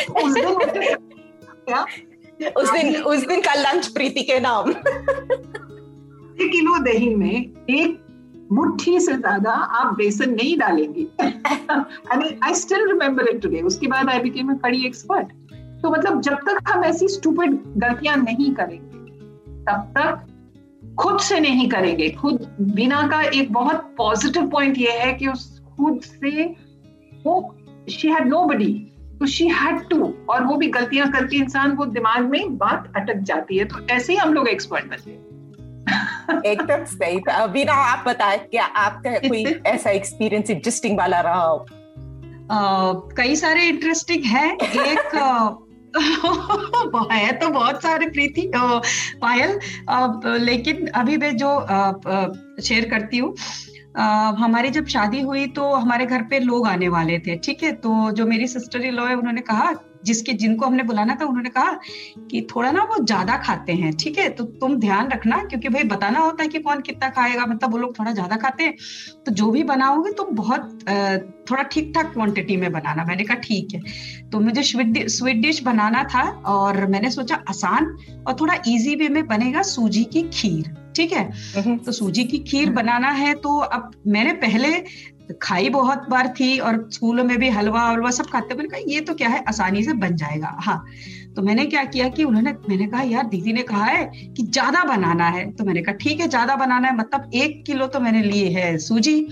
[laughs] उस दिन उस दिन का लंच प्रीति के नाम। [laughs] एक किलो दही में एक मुट्ठी से ज़्यादा आप बेसन नहीं डालेंगे। I still remember it today उसके बाद आई बिकेम कड़ी एक्सपर्ट तो मतलब जब तक हम ऐसी स्टूपिड गलतियाँ नहीं करेंगे, तब तक खुद से नहीं करेंगे। खुद बिना का एक बहुत पॉजिटिव पॉइंट ये है कि उस खुद से वो शी हैड नो बडी तो शी हैड टू और वो भी गलतियाँ करके इंसान वो दिमाग में बात अटक जाती है। तो ऐसे ही हम लोग एक्सपर्ट बनते हैं एकदम सही बिना आप बताए क्या आपका कोई [laughs] ऐसा एक्सपीरियंस इंटरेस्टिंग वाला रहा हो? uh, कई सारे इंटरेस्टिंग है। एक [laughs] है तो बहुत सारे प्रीति पायल। लेकिन अभी मैं जो शेयर करती हूँ हमारी जब शादी हुई तो हमारे घर पे लोग आने वाले थे ठीक है? तो जो मेरी सिस्टर इन लॉ है उन्होंने कहा जिसके जिनको हमने बुलाना था उन्होंने कहा कि थोड़ा ना वो ज़्यादा खाते हैं ठीक है? तो तुम ध्यान रखना क्योंकि भाई बताना होता है कि कौन कितना खाएगा मतलब वो लोग थोड़ा ज़्यादा खाते हैं। तो जो भी बनाओगे तो बहुत थोड़ा ठीक ठाक क्वांटिटी में बनाना। मैंने कहा ठीक है। तो मुझे स्वीट डिश बनाना था और मैंने सोचा आसान और थोड़ा इजी वे में बनेगा सूजी की खीर। ठीक है? तो सूजी की खीर बनाना है तो अब मैंने पहले खाई बहुत बार थी और स्कूलों में भी हलवा हलवा सब खाते, मैंने कहा, ये तो क्या है? आसानी से बन जाएगा। हाँ तो मैंने क्या किया कि उन्होंने, मैंने कहा, यार, दीदी ने कहा है कि ज़्यादा बनाना है। तो मैंने कहा, ठीक है, ज़्यादा बनाना है मतलब एक किलो तो मैंने लिए है, सूजी।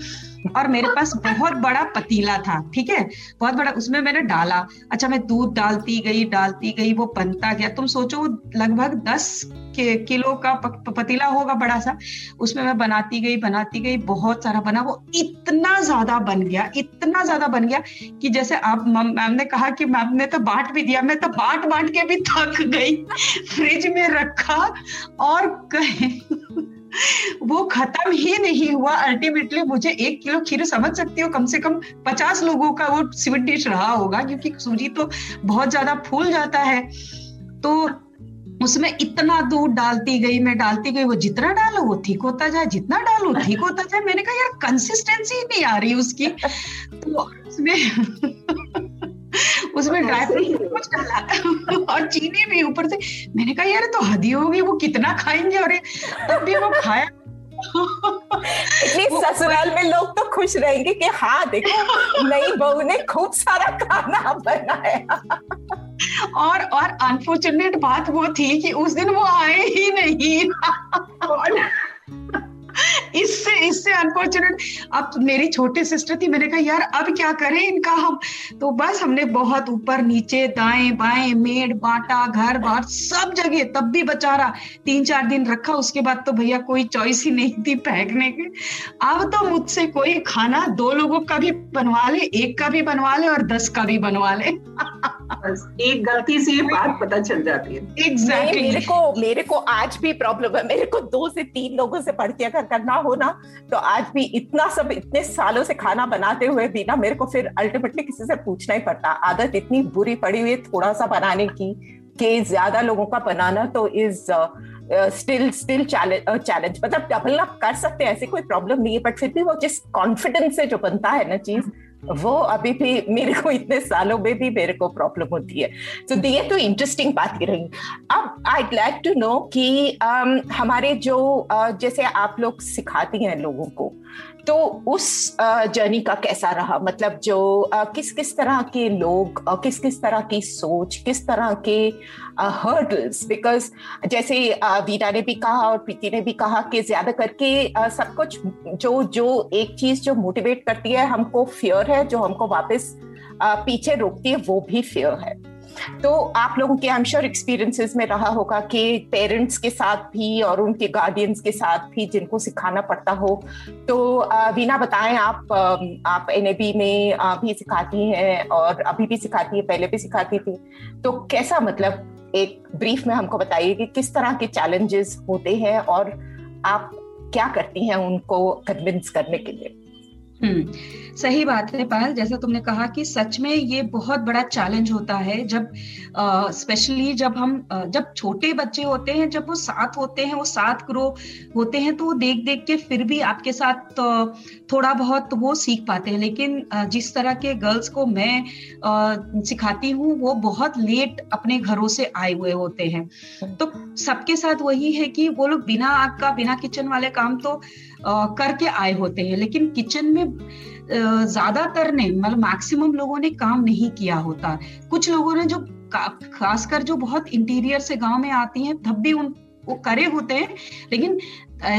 और मेरे पास बहुत बड़ा पतीला था, ठीक है? बहुत बड़ा, उसमें मैंने डाला। अच्छा मैं दूध डालती गई डालती गई, वो बनता गया। तुम सोचो लगभग दस किलो का पतीला होगा बड़ा सा, उसमें मैं बनाती गई बनाती गई, बहुत सारा बना, वो इतना ज़्यादा बन गया, इतना ज़्यादा बन गया कि जैसे आप, मैम ने कहा कि मैम ने तो बांट भी दिया, मैं तो बांट बांट के भी थक गई, फ्रिज में रखा और कहे [laughs] वो खत्म ही नहीं हुआ, अल्टीमेटली मुझे एक किलो खीर समझ सकती हो, कम से कम पचास लोगों का वो स्वीट डिश रहा होगा, क्योंकि सूजी तो बहुत ज़्यादा फूल जाता है तो उसमें इतना दूध डालती गई मैं डालती गई वो जितना डालो वो ठीक होता जाए जितना डालो ठीक होता जाए। मैंने कहा यार कंसिस्टेंसी नहीं आ रही उसकी। तो उसमें उसमें ड्राई फ्रूट कुछ डाला और चीनी भी ऊपर से। मैंने कहा यार तो हदी होगी वो कितना खाएँगे? और तब भी वो खाया इतनी ससुराल में लोग तो खुश रहेंगे कि हाँ देखो [laughs] नई बहू ने खूब सारा खाना बनाया। और और अनफॉर्चुनेट बात वो थी कि उस दिन वो आए ही नहीं। इससे इससे अनफॉर्चुनेट अब मेरी छोटी सिस्टर थी, मैंने कहा, यार, अब क्या करें इनका हम? तो बस हमने बहुत ऊपर नीचे, दाएँ बाएँ, मेड, बांटा, घर, बार, सब जगह, तब भी बेचारा तीन चार दिन रखा, उसके बाद तो भैया कोई चॉइस ही नहीं थी फेंकने की। अब तो मुझसे कोई खाना, दो लोगों का भी बनवा ले, एक का भी बनवा ले और दस का भी बनवा ले। [laughs] बस एक गलती से ये बात पता चल जाती है। नहीं, एग्जैक्टली मेरे को मेरे को आज भी प्रॉब्लम है। मेरे को दो से तीन लोगों से पढ़ के अगर करना हो ना तो आज भी इतना सब इतने सालों से खाना बनाते हुए भी ना मेरे को फिर अल्टीमेटली किसी से पूछना ही पड़ता। आदत इतनी बुरी पड़ी हुई है थोड़ा सा बनाने की कि ज़्यादा लोगों का बनाना तो इज़ स्टिल स्टिल चैलेंज मतलब डबल अप कर सकते हैं ऐसे कोई प्रॉब्लम नहीं है बट फिर भी वो जिस कॉन्फिडेंस से जो बनता है ना चीज़ वो अभी भी मेरे को इतने सालों में भी मेरे को प्रॉब्लम होती है। तो [laughs] ये तो इंटरेस्टिंग बात ही रही अब आई लाइक टू नो कि um, हमारे जो uh, जैसे आप लोग सिखाती हैं लोगों को तो उस जर्नी का कैसा रहा? मतलब जो किस किस तरह के लोग किस किस तरह की सोच, किस तरह के हर्डल्स बिकॉज़ जैसे वीरा ने भी कहा और प्रीति ने भी कहा कि ज़्यादा करके सब कुछ जो जो एक चीज़ जो मोटिवेट करती है, हमको फियर है, जो हमको वापस पीछे रोकती है, वो भी फियर है। तो आप लोगों के आई श्योर एक्सपीरियंसेस में रहा होगा कि पेरेंट्स के साथ भी और उनके गार्डियंस के साथ भी जिनको सिखाना पड़ता हो। तो वीना बताएँ आप आप एनएबी में भी सिखाती हैं और अभी भी सिखाती है, पहले भी सिखाती थी। तो कैसा मतलब एक ब्रीफ में हमको बताइए कि किस तरह के चैलेंजेस होते हैं और आप क्या करती हैं उनको कन्विंस करने के लिए? हम्म सही बात है पायल। जैसा तुमने कहा कि सच में ये बहुत बड़ा चैलेंज होता है जब स्पेशली जब हम अ, जब छोटे बच्चे होते हैं जब वो साथ होते हैं वो साथ ग्रो होते हैं तो वो देख देख के फिर भी आपके साथ थोड़ा बहुत वो सीख पाते हैं। लेकिन जिस तरह के गर्ल्स को मैं अ, सिखाती हूँ वो बहुत लेट अपने घरों से आए हुए होते हैं। तो सबके साथ वही है कि वो लोग बिना आग का बिना किचन वाले काम तो करके आए होते हैं। लेकिन किचन में ज़्यादातर ने मतलब मैक्सिमम लोगों ने काम नहीं किया होता। कुछ लोगों ने जो खासकर जो बहुत इंटीरियर से गाँव में आती हैं तब भी उन वो करे होते हैं। लेकिन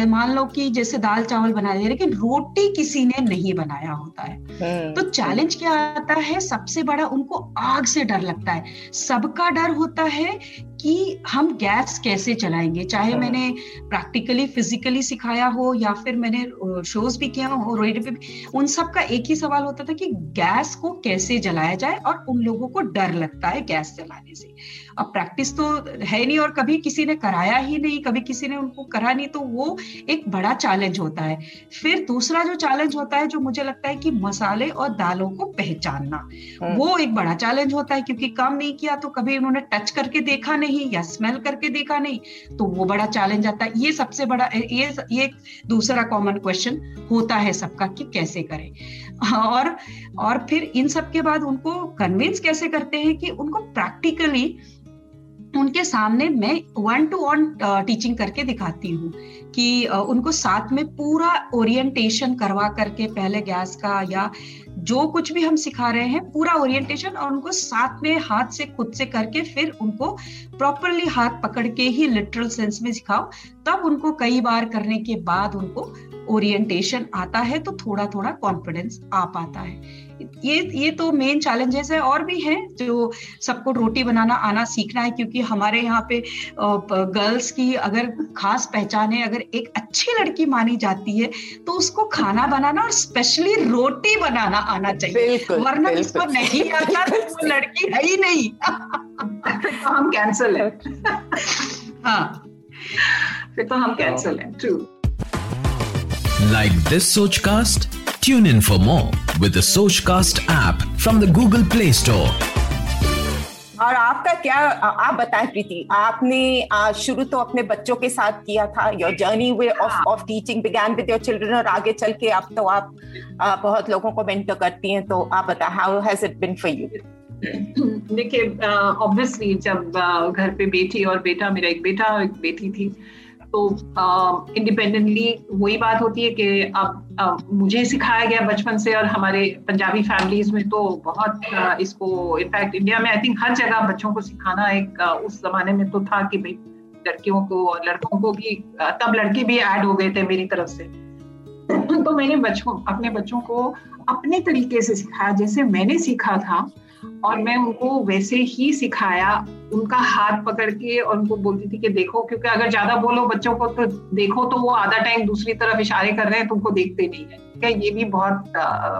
मान लो कि जैसे दाल चावल बना दिया लेकिन रोटी किसी ने नहीं बनाया होता है। तो चैलेंज क्या आता है? सबसे बड़ा उनको आग से डर लगता है। सबका डर होता है कि हम गैस कैसे चलाएँगे चाहे हाँ। मैंने प्रैक्टिकली फिजिकली सिखाया हो या फिर मैंने शोज़ भी किया हो रेडियो पे भी उन सब का एक ही सवाल होता था कि गैस को कैसे जलाया जाए और उन लोगों को डर लगता है गैस जलाने से अब प्रैक्टिस तो है नहीं और कभी किसी ने कराया ही नहीं कभी किसी ने उनको करा नहीं तो वो एक बड़ा चैलेंज होता है फिर दूसरा जो चैलेंज होता है जो मुझे लगता है कि मसाले और दालों को पहचानना हम्म। वो एक बड़ा चैलेंज होता है क्योंकि काम नहीं किया तो कभी उन्होंने टच करके देखा नहीं या स्मेल करके देखा नहीं तो वो बड़ा चैलेंज आता है। ये सबसे बड़ा, ये ये दूसरा कॉमन क्वेश्चन होता है सबका कि कैसे करें। और और फिर इन सब के बाद उनको कन्विंस कैसे करते हैं कि उनको प्रैक्टिकली उनके सामने मैं वन टू वन टीचिंग करके दिखाती हूँ कि उनको साथ में पूरा ओरिएंटेशन करवा करके पहले गैस का या जो कुछ भी हम सिखा रहे हैं, पूरा ओरिएंटेशन और उनको साथ में हाथ से, खुद से करके फिर उनको प्रॉपरली हाथ पकड़ के ही लिटरल सेंस में सिखाओ, तब उनको कई बार करने के बाद उनको ओरिएंटेशन आता है तो थोड़ा थोड़ा कॉन्फिडेंस आ पाता है। ये ये तो मेन चैलेंजेस है और भी हैं जो सबको रोटी बनाना आना सीखना है क्योंकि हमारे यहाँ पे गर्ल्स की अगर खास पहचान है अगर एक अच्छी लड़की मानी जाती है तो उसको खाना बनाना और स्पेशली रोटी बनाना आना चाहिए। वरना उसको नहीं आता तो लड़की है ही नहीं। तो हम कैंसल है। हाँ। फिर तो हम कैंसल है। True Like this Sochcast? Tune in for more. With the Sochcast app from the Google Play Store. और आपका क्या आप बताएँ प्रीति आपने शुरू तो अपने बच्चों के साथ किया था your journey way of of teaching began with your children और आगे चल के अब तो आप आ, बहुत लोगों को मेंटर करती हैं तो आप बताएँ how has it been for you देखिए ऑब्वियसली जब घर पे बेटी और बेटा मेरा एक बेटा और एक बेटी थी तो इंडिपेंडेंटली uh, वही बात होती है कि अब मुझे सिखाया गया बचपन से और हमारे पंजाबी फैमिलीज़ में तो बहुत uh, इसको इनफैक्ट इंडिया में आई थिंक हर जगह बच्चों को सिखाना एक uh, उस जमाने में तो था कि भाई लड़कियों को और लड़कों को भी uh, तब लड़के भी ऐड हो गए थे मेरी तरफ़ से। [laughs] तो मैंने बच्चों अपने बच्चों को अपने तरीके से सिखाया जैसे मैंने सीखा था और मैं उनको वैसे ही सिखाया उनका हाथ पकड़ के और उनको बोलती थी कि देखो क्योंकि अगर ज़्यादा बोलो बच्चों को तो देखो तो वो आधा टाइम दूसरी तरफ़ इशारे कर रहे हैं तुमको देखते नहीं है। ठीक है ये भी बहुत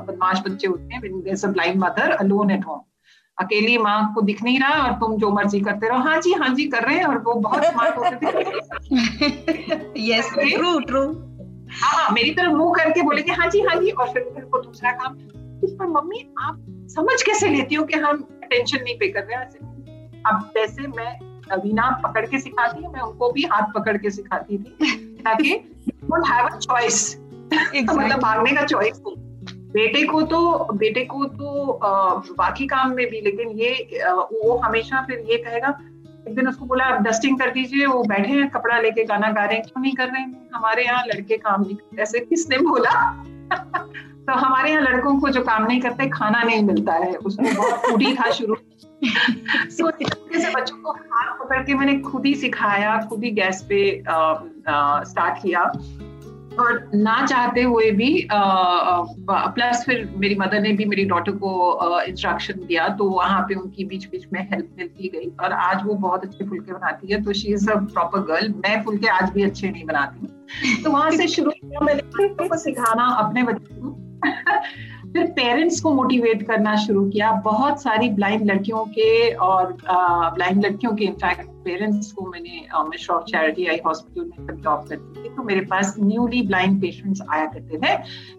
बदमाश बच्चे होते हैं blind mother alone at home अकेली माँ को दिख नहीं रहा और तुम जो मर्ज़ी करते रहो। हाँ जी हाँ जी कर रहे हैं और वो बहुत स्मार्ट होते थे। यस ट्रू ट्रू हाँ मेरी तरफ़ मुँह करके बोलेंगे हाँ जी हाँ जी और फिर फिर को दूसरा काम इस पर मम्मी आप समझ कैसे लेती हो कि हम अटेंशन नहीं पे कर रहे हैं अब जैसे मैं अवीना पकड़ के सिखाती हूँ मैं उनको भी हाथ पकड़ के सिखाती थी [laughs] ताकि डोंट हैव अ चॉइस मतलब भागने का चॉइस नहीं बेटे को तो बेटे को तो बाकी काम में भी लेकिन ये वो हमेशा फिर ये कहेगा एक दिन उसको बोला आप डस्टिंग कर दीजिए वो बैठे हैं कपड़ा लेके गाना गा रहे हैं क्यों नहीं कर रहे हैं? हमारे यहाँ लड़के काम नहीं ऐसे किसने बोला? [laughs] तो हमारे यहाँ लड़कों को जो काम नहीं करते, खाना नहीं मिलता है। उसको बहुत फूडी था शुरू। सो से बच्चों को हाथ पकड़ के मैंने खुद ही सिखाया, खुद ही गैस पे स्टार्ट किया। और ना चाहते हुए भी प्लस फिर मेरी मदर ने भी मेरी डॉटर को इंस्ट्रक्शन दिया तो वहाँ पे उनकी बीच बीच में हेल्प मिलती गई। और आज वो बहुत अच्छे फुलके बनाती है तो she is a proper girl मैं फुलके आज भी अच्छे नहीं बनाती। तो वहाँ से शुरू किया मैंने सिखाना अपने बच्चों को। फिर पेरेंट्स को मोटिवेट करना शुरू किया। बहुत सारी ब्लाइंड लड़कियों के और ब्लाइंड लड़कियों के इनफैक्ट पेरेंट्स को मैंने मिश्र ऑफ़ चैरिटी आई हॉस्पिटल में जब करती थी तो मेरे पास न्यूली ब्लाइंड पेशेंट्स आया करते थे।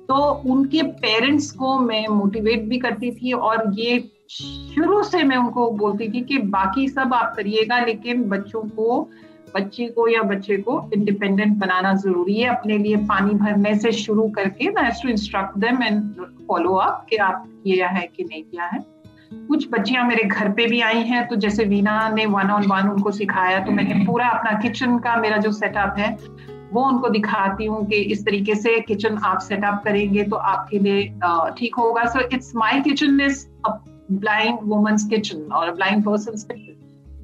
तो उनके पेरेंट्स को मैं मोटिवेट भी करती थी और ये शुरू से मैं उनको बोलती थी कि बाकी सब आप करिएगा, लेकिन बच्चों को बच्ची को या बच्चे को इंडिपेंडेंट बनाना ज़रूरी है। अपने लिए पानी भरने से शुरू करके to instruct them and follow up कि आप किया है कि नहीं किया है। कुछ बच्चियाँ मेरे घर पे भी आई हैं तो जैसे वीना ने वन ऑन वन उनको सिखाया तो मैंने पूरा अपना किचन का मेरा जो सेटअप है वो उनको दिखाती हूँ कि इस तरीके से किचन आप सेटअप करेंगे तो आपके लिए ठीक होगा। So it's my kitchen is blind women's kitchen और ब्लाइंड पर्सन किचन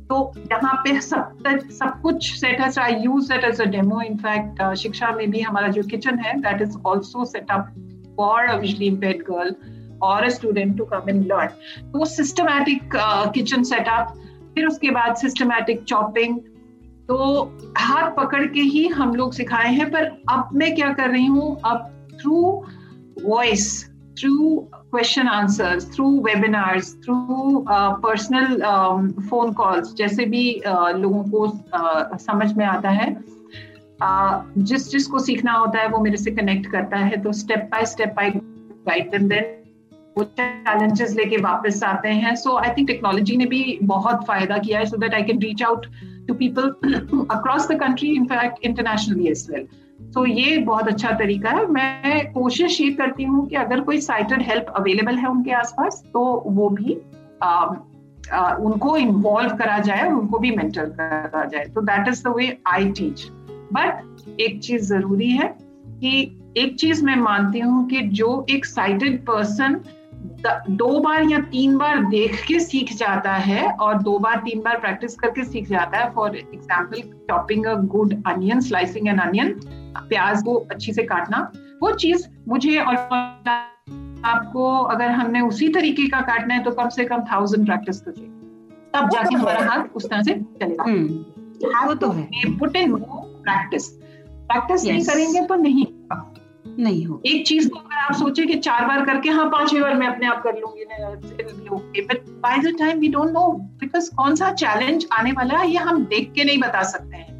तो यहाँ पे सब सब कुछ सेट है I use that as a demo in fact शिक्षा में भी हमारा जो किचन है that is also setup for a visually impaired girl और a student to come in learn तो सिस्टमैटिक किचन सेटअप फिर उसके बाद सिस्टमैटिक चॉपिंग तो हाथ पकड़ के ही हम लोग सिखाए हैं, पर अब मैं क्या कर रही हूँ? अब through voice through question answers through webinars through personal phone calls जैसे भी uh, लोगों को uh, समझ में आता है। Uh, जिस जिसको सीखना होता है वो मेरे से कनेक्ट करता है। तो step by step I guide them then वो चैलेंजेस लेके वापस आते हैं। सो आई थिंक टेक्नोलॉजी ने भी बहुत फ़ायदा किया है so that I can reach out to people across the country in fact internationally as well तो ये बहुत अच्छा तरीका है। मैं कोशिश ये करती हूँ कि अगर कोई साइटेड हेल्प अवेलेबल है उनके आसपास तो वो भी आ, आ, उनको इन्वॉल्व करा जाए उनको भी मेंटर करा जाए। तो that is the way I teach but एक चीज़ ज़रूरी है कि एक चीज़ मैं मानती हूँ कि जो एक साइटेड पर्सन दो बार या तीन बार देख के सीख जाता है और दो बार तीन बार प्रैक्टिस करके सीख जाता है for example chopping a good onion slicing an onion प्याज को अच्छी से काटना। वो चीज़ मुझे और आपको अगर हमने उसी तरीके का काटना है तो कम से कम थाउज़ेंड प्रैक्टिस तो चाहिए तब जाके तो हमारा हाथ उस तरह से चलेगा। हम्म, वो तो है। पुट इन प्रैक्टिस प्रैक्टिस नहीं करेंगे तो नहीं नहीं हो एक चीज़ को अगर आप सोचे कि चार बार करके हाँ पांचवी बार मैं अपने आप कर लूँगी but by the time we don't know because कौन सा चैलेंज आने वाला है ये हम देख के नहीं बता सकते हैं।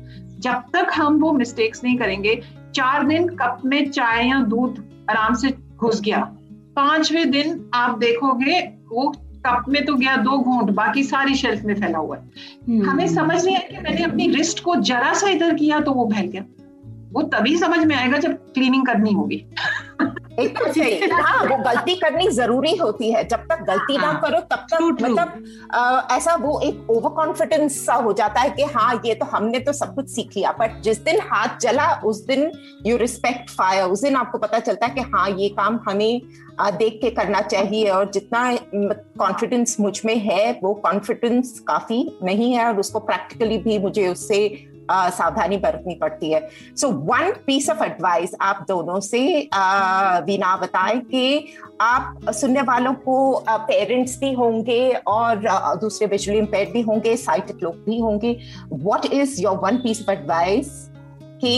जब तक हम वो मिस्टेक्स नहीं करेंगे चार दिन कप में चाय या दूध आराम से घुस गया। पाँचवें दिन आप देखोगे वो कप में तो गया दो घूंट बाकी सारी शेल्फ में फैला हुआ है। हम्म, हमें समझ नहीं आया कि मैंने अपनी रिस्ट को जरा सा इधर किया तो वो फैल गया। वो तभी समझ में आएगा जब क्लीनिंग करनी होगी। एकदम सही [laughs] हाँ। वो गलती करनी ज़रूरी होती है। जब तक गलती ना हाँ, करो तब तक. मतलब ऐसा वो एक ओवर कॉन्फिडेंस सा हो जाता है कि हाँ ये तो हमने तो सब कुछ सीख लिया। बट जिस दिन हाथ जला उस दिन यू रिस्पेक्ट फायर उस दिन आपको पता चलता है कि हाँ ये काम हमें देख के करना चाहिए और जितना कॉन्फिडेंस मुझमें है वो कॉन्फिडेंस काफ़ी नहीं है और उसको प्रैक्टिकली भी मुझे उससे सावधानी बरतनी पड़ती है। So one piece of advice आप दोनों से अ, वीना बताएँ कि आप सुनने वालों को पेरेंट्स भी होंगे और दूसरे विजुअली इम्पेयर्ड भी होंगे साइटेड लोग भी होंगे। What is your one piece of advice कि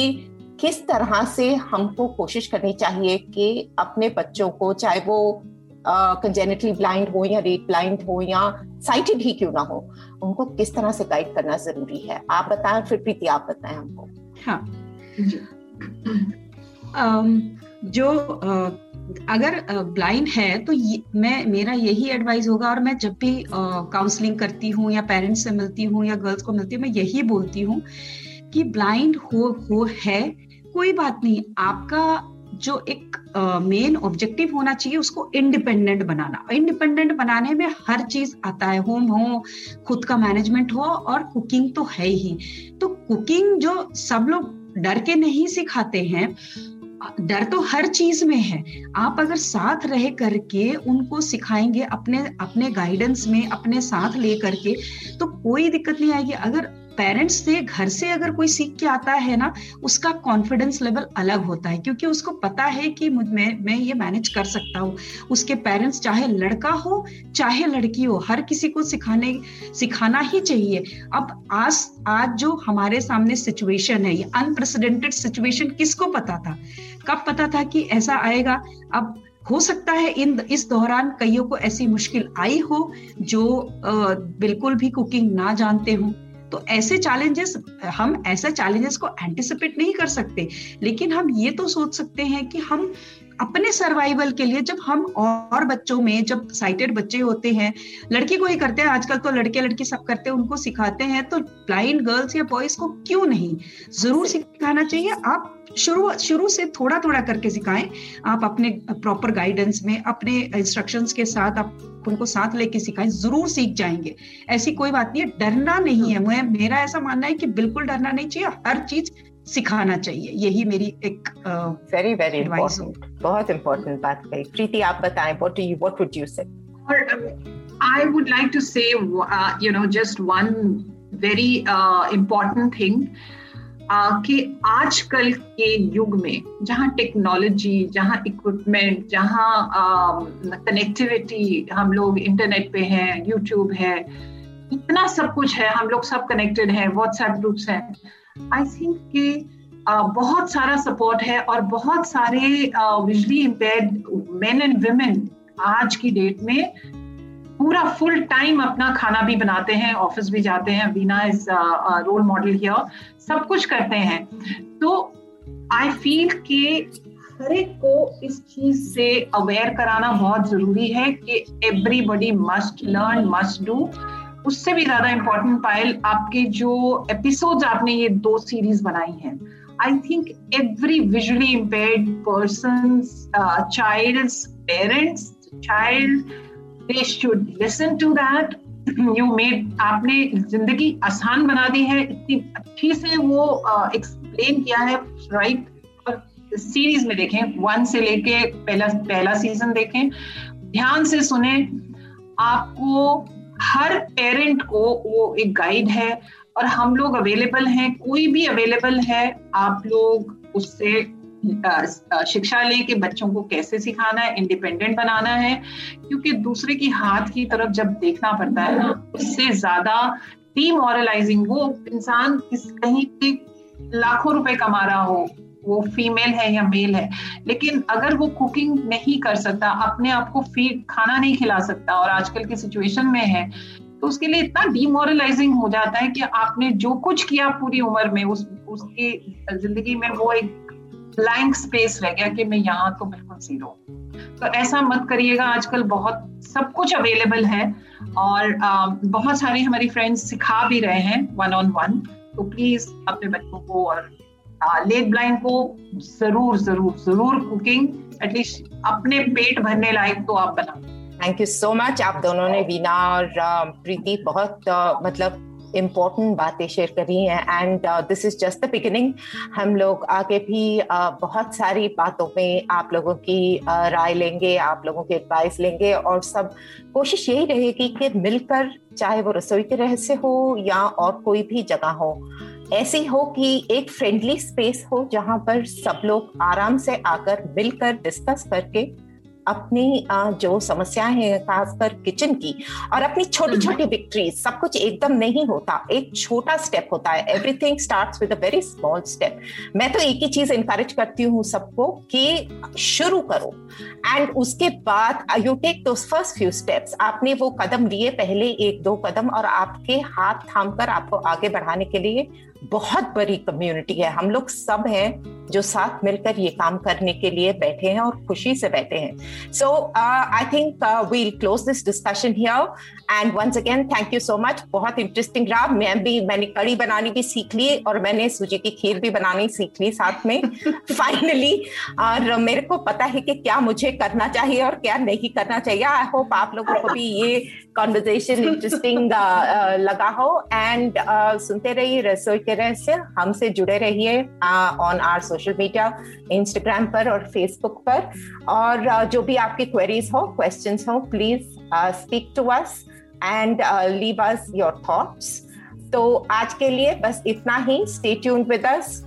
किस तरह से हमको कोशिश करनी चाहिए कि अपने बच्चों को चाहे वो कंजेनिटली ब्लाइंड हो या रेड ब्लाइंड हो या साइटेड ही क्यों ना हो उनको किस तरह से गाइड करना ज़रूरी है? आप बताएँ फिर प्रीति आप बताएँ हमको। हाँ। अम, जो अ, अगर ब्लाइंड है तो मैं मेरा यही एडवाइस होगा और मैं जब भी काउंसलिंग करती हूँ या पेरेंट्स से मिलती हूँ या गर्ल्स को मिलती हूँ मैं यही बोलती हूँ कि ब्लाइंड हो हो है कोई बात नहीं। आपका जो एक मेन uh, ऑब्जेक्टिव होना चाहिए उसको इंडिपेंडेंट बनाना। इंडिपेंडेंट बनाने में हर चीज़ आता है होम हो खुद का मैनेजमेंट हो और कुकिंग तो है ही। तो कुकिंग जो सब लोग डर के नहीं सिखाते हैं डर तो हर चीज़ में है। आप अगर साथ रह करके उनको सिखाएँगे अपने अपने गाइडेंस में अपने साथ ले करके तो कोई दिक्कत नहीं आएगी। अगर पेरेंट्स से घर से अगर कोई सीख के आता है ना उसका कॉन्फिडेंस लेवल अलग होता है क्योंकि उसको पता है कि मैं मैं ये मैनेज कर सकता हूँ। उसके पेरेंट्स चाहे लड़का हो चाहे लड़की हो हर किसी को सिखाने सिखाना ही चाहिए। अब आज आज जो हमारे सामने सिचुएशन है ये अनप्रेसिडेंटेड सिचुएशन किसको पता था? कब पता था कि ऐसा आएगा? अब हो सकता है इन इस दौरान कईयों को ऐसी मुश्किल आई हो जो अ, बिल्कुल भी कुकिंग ना जानते हो। तो ऐसे चैलेंजेस हम ऐसे चैलेंजेस को एंटिसिपेट नहीं कर सकते, लेकिन हम ये तो सोच सकते हैं कि हम अपने सर्वाइवल के लिए जब हम और बच्चों में जब साइटेड बच्चे होते हैं लड़की को ही करते हैं आजकल तो लड़के लड़की सब करते हैं उनको सिखाते हैं तो ब्लाइंड गर्ल्स या बॉयज़ को क्यों नहीं? ज़रूर सिखाना चाहिए। आप शुरू शुरू से थोड़ा थोड़ा करके सिखाएँ। आप अपने प्रॉपर गाइडेंस में अपने इंस्ट्रक्शंस के साथ आप उनको साथ लेके सिखाएँ ज़रूर सीख जाएँगे। ऐसी कोई बात नहीं है डरना नहीं है। मैं मेरा ऐसा मानना है कि बिल्कुल डरना नहीं चाहिए। हर चीज़ सिखाना चाहिए। यही मेरी एक वेरी वेरी बहुत इंपॉर्टेंट बात कही। प्रीति आप बताएँ what do you what would you say Or I would like to say, uh, you know, just one very uh, important thing. Uh, कि आजकल के युग में जहाँ टेक्नोलॉजी जहाँ इक्विपमेंट जहाँ कनेक्टिविटी हम लोग इंटरनेट पे हैं यूट्यूब है इतना सब कुछ है हम लोग सब कनेक्टेड हैं व्हाट्सएप ग्रुप्स हैं। आई थिंक कि बहुत सारा सपोर्ट है और बहुत सारे visually impaired men and women आज की डेट में पूरा फुल टाइम अपना खाना भी बनाते हैं ऑफ़िस भी जाते हैं Beena is role model here सब कुछ करते हैं। तो आई फील कि हर एक को इस चीज़ से अवेयर कराना बहुत ज़रूरी है कि everybody must learn must do उससे भी ज़्यादा इम्पोर्टेंट पायल आपके जो एपिसोड्स आपने ये दो सीरीज़ बनाई हैं। I think every visually impaired person child parents child they should listen to that you made आपने ज़िंदगी आसान बना दी है इतनी अच्छी से वो एक्सप्लेन uh, किया है राइट और सीरीज़ में देखें वन से लेके पहला पहला सीज़न देखें ध्यान से सुने आपको हर पेरेंट को वो एक गाइड है और हम लोग अवेलेबल हैं, कोई भी अवेलेबल है, आप लोग उससे शिक्षा लें कि बच्चों को कैसे सिखाना है इंडिपेंडेंट बनाना है, क्योंकि दूसरे की हाथ की तरफ़ जब देखना पड़ता है ना उससे ज़्यादा डीमोरलाइजिंग वो इंसान किस कहीं लाखों रुपए कमा रहा हो वो फीमेल है या मेल है लेकिन अगर वो कुकिंग नहीं कर सकता अपने आप को फ़ीड खाना नहीं खिला सकता और आजकल की सिचुएशन में है तो उसके लिए इतना डिमोरलाइजिंग हो जाता है कि आपने जो कुछ किया पूरी उम्र में उस उसकी ज़िंदगी में वो एक ब्लैंक स्पेस रह गया कि मैं यहाँ तो बिल्कुल ज़ीरो तो ऐसा मत करिएगा आजकल बहुत सब कुछ अवेलेबल है और आ, बहुत सारे हमारी फ्रेंड्स सिखा भी रहे हैं वन ऑन वन तो प्लीज़ अपने बच्चों को और लेग ब्लाइंड को ज़रूर ज़रूर ज़रूर कुकिंग एटलीस्ट अपने पेट भरने लायक तो आप बना थैंक यू सो मच आप दोनों ने वीना और प्रीति बहुत मतलब इम्पोर्टेंट बातें शेयर करी हैं। And this is just the beginning हम लोग आगे भी uh, बहुत सारी बातों में आप लोगों की uh, राय लेंगे आप लोगों की एडवाइस लेंगे। और सब कोशिश यही रहेगी कि मिलकर चाहे वो रसोई के रहस्य हो या और कोई भी जगह हो ऐसी हो कि एक फ्रेंडली स्पेस हो जहाँ पर सब लोग आराम से आकर मिलकर डिस्कस करके अपनी जो समस्याएँ हैं खासकर किचन की और अपनी छोटी छोटी विक्ट्रीज सब कुछ एकदम नहीं होता। एक छोटा स्टेप होता है। Everything starts with a very small step मैं तो एक ही चीज़ इंकरेज करती हूँ सबको कि शुरू करो। एंड उसके बाद यू टेक दो फ़र्स्ट फ्यू स्टेप्स आपने वो कदम लिए पहले एक दो कदम और आपके हाथ थाम कर आपको आगे बढ़ाने के लिए बहुत बड़ी कम्युनिटी है। हम लोग सब हैं जो साथ मिलकर ये काम करने के लिए बैठे हैं और खुशी से बैठे हैं। So I think we'll close this discussion here and once again thank you so much बहुत इंटरेस्टिंग रहा। मैं भी मैंने कड़ी बनानी भी सीख ली और मैंने सूजी की खीर भी बनानी सीख ली साथ में। [laughs] फाइनली और मेरे को पता है कि क्या मुझे करना चाहिए और क्या नहीं करना चाहिए। आई होप आप लोगों को भी ये कॉन्वर्जेशन इंटरेस्टिंग लगा हो। एंड uh, सुनते रहिए रसोई के रहस्य हमसे जुड़े रहिए on our social media Instagram पर और फेसबुक पर। और uh, जो भी आपकी क्वेरीज हो क्वेश्चन हो please speak to us and leave us your thoughts तो आज के लिए बस इतना ही। Stay tuned with us